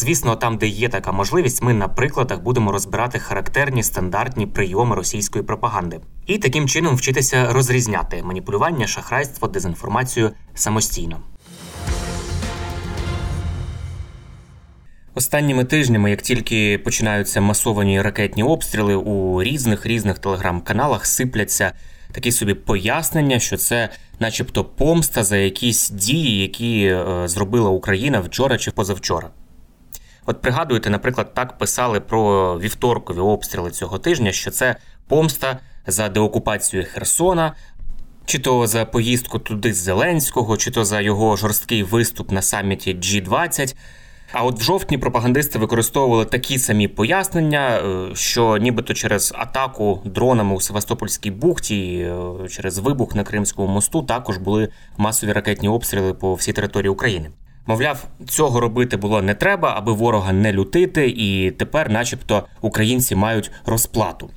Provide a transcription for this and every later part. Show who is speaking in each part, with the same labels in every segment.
Speaker 1: Звісно, там, де є така можливість, ми на прикладах будемо розбирати характерні стандартні прийоми російської пропаганди і таким чином вчитися розрізняти маніпулювання, шахрайство, дезінформацію самостійно. Останніми тижнями, як тільки починаються масовані ракетні обстріли, у різних різних телеграм-каналах сипляться такі собі пояснення, що це, начебто, помста за якісь дії, які е, зробила Україна вчора чи позавчора. От пригадуєте, наприклад, так писали про вівторкові обстріли цього тижня, що це помста за деокупацію Херсона, чи то за поїздку туди з Зеленського, чи то за його жорсткий виступ на саміті G20. А от в жовтні пропагандисти використовували такі самі пояснення, е, що нібито через атаку дронами у Севастопольській бухті, е, через вибух на Кримському мосту, також були масові ракетні обстріли по всій території України. Мовляв, цього робити було не треба, аби ворога не лютити, і тепер, начебто, українці мають розплату.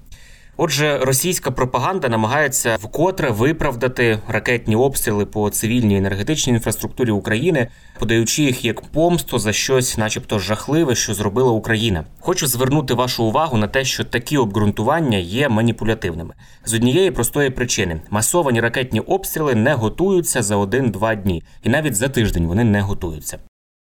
Speaker 1: Отже, російська пропаганда намагається вкотре виправдати ракетні обстріли по цивільній енергетичній інфраструктурі України, подаючи їх як помсту за щось, начебто жахливе, що зробила Україна. Хочу звернути вашу увагу на те, що такі обґрунтування є маніпулятивними з однієї простої причини: масовані ракетні обстріли не готуються за один-два дні, і навіть за тиждень вони не готуються.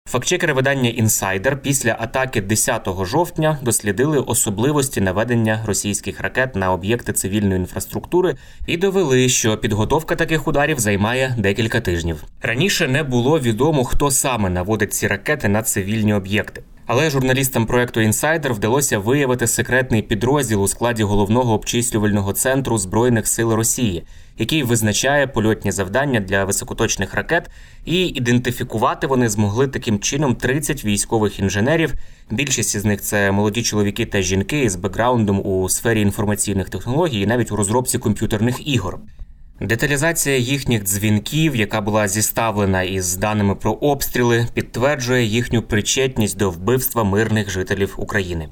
Speaker 1: Фактчекери видання Інсайдер після атаки 10 жовтня дослідили особливості наведення російських ракет на об'єкти цивільної інфраструктури і довели, що підготовка таких ударів займає декілька тижнів. Раніше не було відомо, хто саме наводить ці ракети на цивільні об'єкти. Але журналістам проекту Інсайдер вдалося виявити секретний підрозділ у складі головного обчислювального центру збройних сил Росії, який визначає польотні завдання для високоточних ракет, і ідентифікувати вони змогли таким чином 30 військових інженерів. Більшість із них це молоді чоловіки та жінки з бекграундом у сфері інформаційних технологій, і навіть у розробці комп'ютерних ігор. Деталізація їхніх дзвінків, яка була зіставлена із даними про обстріли, підтверджує їхню причетність до вбивства мирних жителів України.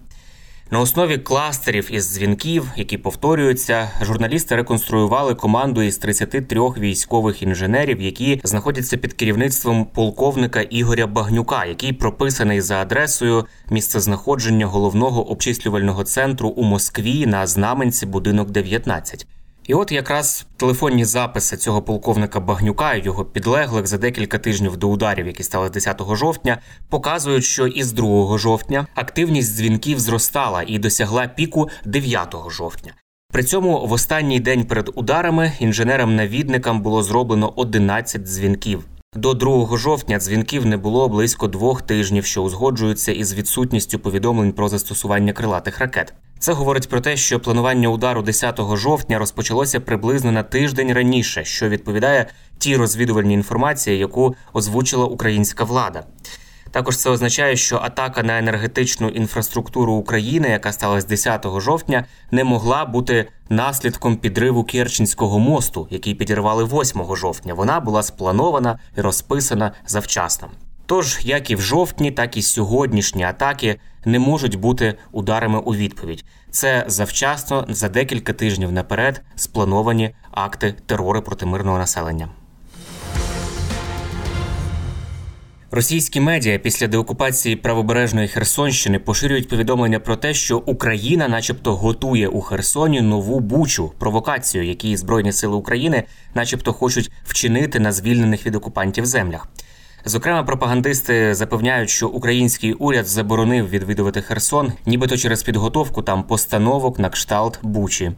Speaker 1: На основі кластерів із дзвінків, які повторюються, журналісти реконструювали команду із 33 військових інженерів, які знаходяться під керівництвом полковника Ігоря Багнюка, який прописаний за адресою місцезнаходження головного обчислювального центру у Москві на знаменці будинок 19. І от якраз телефонні записи цього полковника Багнюка і його підлеглих за декілька тижнів до ударів, які стали 10 жовтня, показують, що із 2 жовтня активність дзвінків зростала і досягла піку 9 жовтня. При цьому в останній день перед ударами інженерам-навідникам було зроблено 11 дзвінків. До 2 жовтня дзвінків не було близько двох тижнів, що узгоджуються із відсутністю повідомлень про застосування крилатих ракет. Це говорить про те, що планування удару 10 жовтня розпочалося приблизно на тиждень раніше, що відповідає тій розвідувальній інформації, яку озвучила українська влада. Також це означає, що атака на енергетичну інфраструктуру України, яка сталася 10 жовтня, не могла бути наслідком підриву Керченського мосту, який підірвали 8 жовтня. Вона була спланована і розписана завчасно. Тож, як і в жовтні, так і сьогоднішні атаки не можуть бути ударами у відповідь. Це завчасно за декілька тижнів наперед сплановані акти терору проти мирного населення. Російські медіа після деокупації правобережної Херсонщини поширюють повідомлення про те, що Україна, начебто, готує у Херсоні нову бучу провокацію, які збройні сили України, начебто, хочуть вчинити на звільнених від окупантів землях. Зокрема, пропагандисти запевняють, що український уряд заборонив відвідувати Херсон, нібито через підготовку там постановок на кшталт Бучі.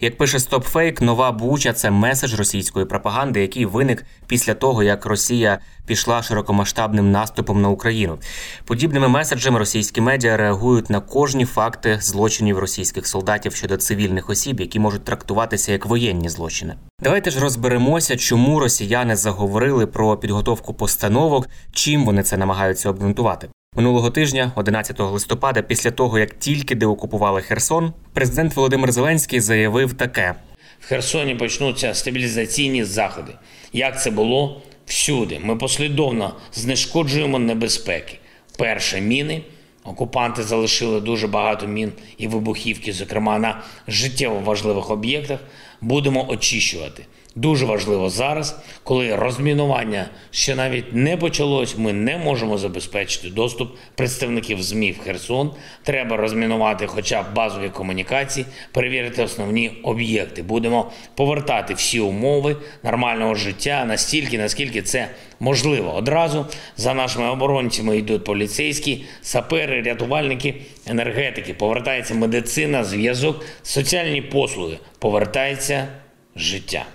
Speaker 1: Як пише StopFake, нова Буча це меседж російської пропаганди, який виник після того, як Росія пішла широкомасштабним наступом на Україну. Подібними меседжами російські медіа реагують на кожні факти злочинів російських солдатів щодо цивільних осіб, які можуть трактуватися як воєнні злочини. Давайте ж розберемося, чому росіяни заговорили про підготовку постановок, чим вони це намагаються обґрунтувати. Минулого тижня, 11 листопада, після того як тільки деокупували Херсон, президент Володимир Зеленський заявив таке:
Speaker 2: в Херсоні почнуться стабілізаційні заходи. Як це було всюди? Ми послідовно знешкоджуємо небезпеки. Перше міни. Окупанти залишили дуже багато мін і вибухівки, зокрема на життєво важливих об'єктах. Будемо очищувати. Дуже важливо зараз, коли розмінування ще навіть не почалось. Ми не можемо забезпечити доступ представників ЗМІ в Херсон. Треба розмінувати, хоча б базові комунікації, перевірити основні об'єкти. Будемо повертати всі умови нормального життя настільки, наскільки це можливо. Одразу за нашими оборонцями йдуть поліцейські, сапери, рятувальники, енергетики. Повертається медицина, зв'язок, соціальні послуги. Повертається життя.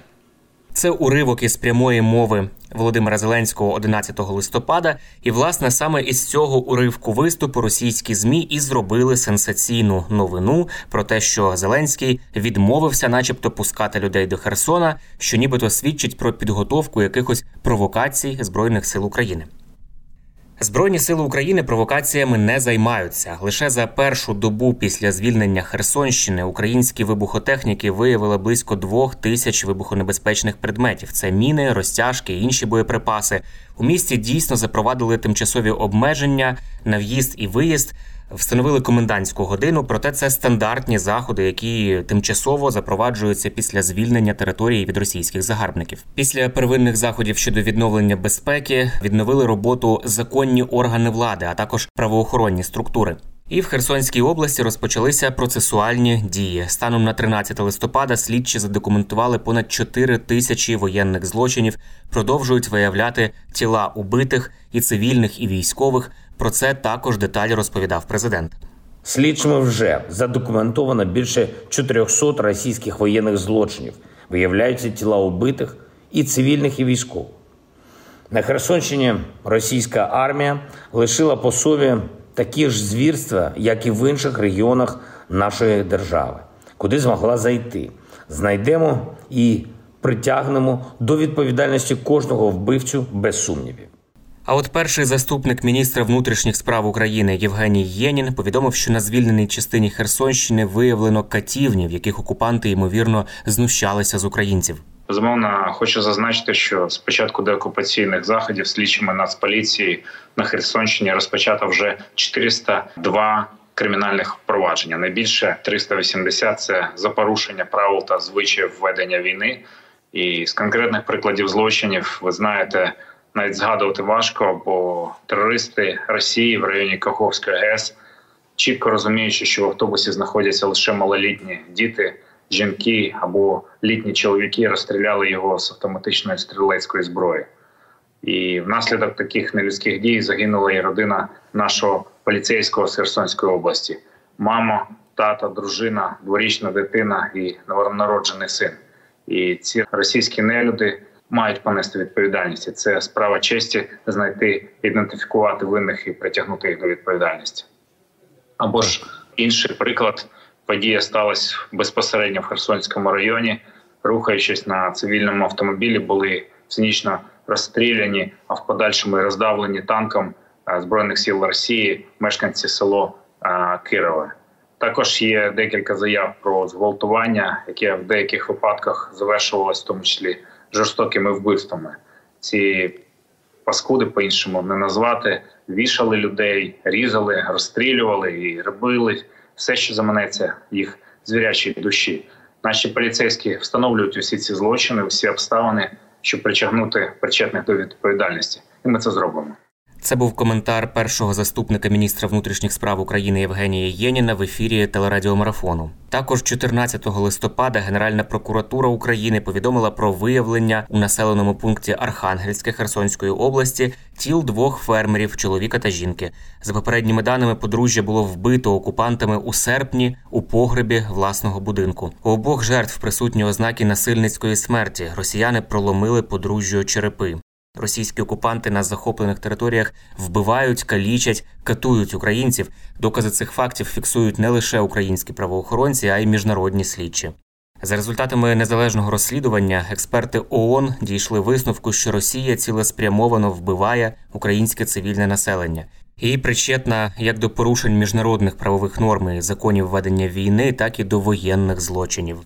Speaker 1: Це уривок із прямої мови Володимира Зеленського 11 листопада, і власне саме із цього уривку виступу російські змі і зробили сенсаційну новину про те, що Зеленський відмовився, начебто, пускати людей до Херсона, що нібито свідчить про підготовку якихось провокацій збройних сил України. Збройні сили України провокаціями не займаються. Лише за першу добу після звільнення Херсонщини українські вибухотехніки виявили близько двох тисяч вибухонебезпечних предметів: це міни, розтяжки, інші боєприпаси. У місті дійсно запровадили тимчасові обмеження на в'їзд і виїзд встановили комендантську годину, проте це стандартні заходи, які тимчасово запроваджуються після звільнення території від російських загарбників. Після первинних заходів щодо відновлення безпеки відновили роботу законні органи влади, а також правоохоронні структури. І в Херсонській області розпочалися процесуальні дії. Станом на 13 листопада слідчі задокументували понад 4 тисячі воєнних злочинів, продовжують виявляти тіла убитих і цивільних, і військових. Про це також деталі розповідав президент.
Speaker 2: Слідчими вже задокументовано більше 400 російських воєнних злочинів. Виявляються тіла убитих і цивільних, і військових. На Херсонщині російська армія лишила по собі такі ж звірства, як і в інших регіонах нашої держави, куди змогла зайти. Знайдемо і притягнемо до відповідальності кожного вбивцю без сумнівів.
Speaker 1: А от перший заступник міністра внутрішніх справ України Євгеній Єнін повідомив, що на звільненій частині Херсонщини виявлено катівні, в яких окупанти ймовірно знущалися з українців.
Speaker 3: Безумовно, хочу зазначити, що з початку деокупаційних заходів слідчими Нацполіції на Херсонщині розпочато вже 402 кримінальних провадження. Найбільше 380 – це за порушення правил та звичаїв введення війни. І з конкретних прикладів злочинів ви знаєте навіть згадувати важко, бо терористи Росії в районі Каховської ГЕС, чітко розуміючи, що в автобусі знаходяться лише малолітні діти, жінки або літні чоловіки, розстріляли його з автоматичної стрілецької зброї. І внаслідок таких нелюдських дій загинула і родина нашого поліцейського з Херсонської області: мама, тата, дружина, дворічна дитина і новонароджений син. І ці російські нелюди мають понести відповідальність. Це справа честі знайти, ідентифікувати винних і притягнути їх до відповідальності. Або ж інший приклад подія сталася безпосередньо в Херсонському районі, рухаючись на цивільному автомобілі, були цинічно розстріляні, а в подальшому і роздавлені танком збройних сил Росії мешканці село Кирове. Також є декілька заяв про зґвалтування, яке в деяких випадках завершувалось в тому числі жорстокими вбивствами. Ці паскуди по іншому не назвати. Вішали людей, різали, розстрілювали і робили все, що заманеться їх звірячій душі. Наші поліцейські встановлюють усі ці злочини, усі обставини, щоб притягнути причетних до відповідальності, і ми це зробимо.
Speaker 1: Це був коментар першого заступника міністра внутрішніх справ України Євгенія Єніна в ефірі телерадіомарафону. Також 14 листопада Генеральна прокуратура України повідомила про виявлення у населеному пункті Архангельське Херсонської області тіл двох фермерів чоловіка та жінки. За попередніми даними, подружжя було вбито окупантами у серпні у погребі власного будинку. У обох жертв присутні ознаки насильницької смерті. Росіяни проломили подружжю черепи. Російські окупанти на захоплених територіях вбивають, калічать, катують українців. Докази цих фактів фіксують не лише українські правоохоронці, а й міжнародні слідчі. За результатами незалежного розслідування експерти ООН дійшли висновку, що Росія цілеспрямовано вбиває українське цивільне населення і причетна як до порушень міжнародних правових норм і законів ведення війни, так і до воєнних злочинів.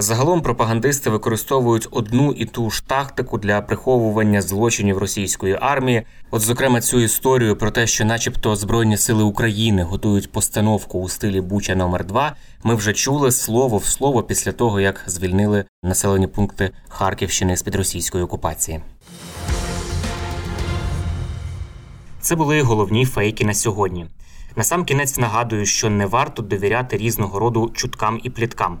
Speaker 1: Загалом пропагандисти використовують одну і ту ж тактику для приховування злочинів російської армії. От, зокрема, цю історію про те, що, начебто, збройні сили України готують постановку у стилі Буча номер 2 Ми вже чули слово в слово після того, як звільнили населені пункти Харківщини з під російської окупації. Це були головні фейки на сьогодні. Насамкінець нагадую, що не варто довіряти різного роду чуткам і пліткам.